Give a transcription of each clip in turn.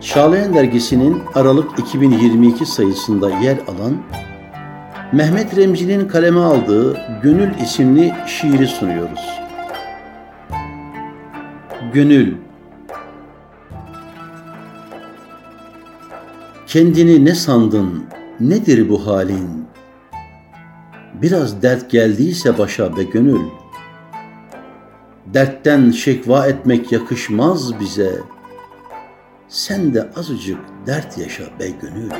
Çağlayan Dergisi'nin Aralık 2022 sayısında yer alan Mehmet Remzi'nin kaleme aldığı Gönül isimli şiiri sunuyoruz. Gönül Kendini ne sandın, nedir bu halin? Biraz dert geldiyse başa be gönül. Dertten şekva etmek yakışmaz bize. Sen de azıcık dert yaşa be gönül.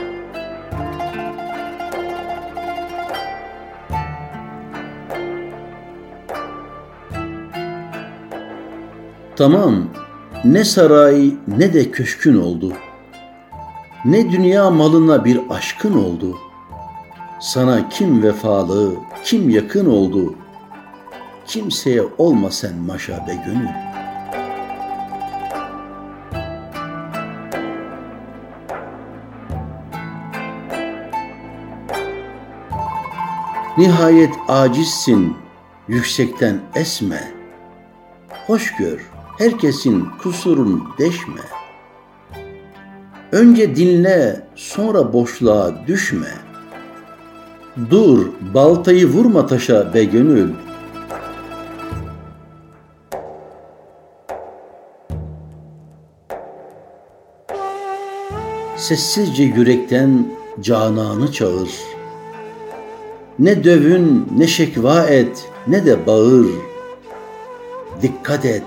Tamam, ne saray ne de köşkün oldu. Ne dünya malına bir aşkın oldu. Sana kim vefalı, kim yakın oldu. Kimseye olma sen maşa be gönül. Nihayet acizsin, yüksekten esme. Hoş gör, herkesin kusurun deşme. Önce dinle, sonra boşluğa düşme. Dur, baltayı vurma taşa be gönül. Sessizce yürekten cananı çağır. Ne dövün, ne şekva et, ne de bağır. Dikkat et,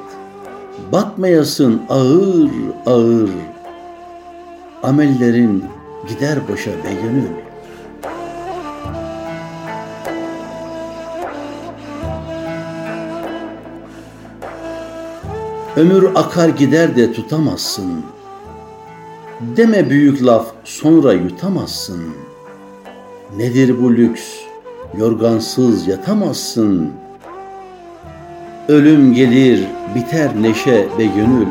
batmayasın ağır ağır. Amellerin gider boşa be gönül. Ömür akar gider de tutamazsın. Deme büyük laf sonra yutamazsın. Nedir bu lüks? Yorgansız yatamazsın. Ölüm gelir, biter neşe ve gönül.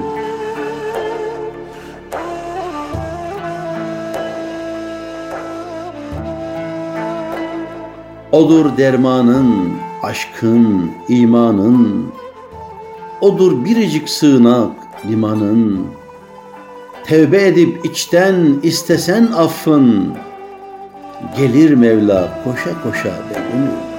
Odur dermanın, aşkın, imanın. Odur biricik sığınak limanın. Tevbe edip içten istesen affın. Gelir Mevla koşa koşa be gönül.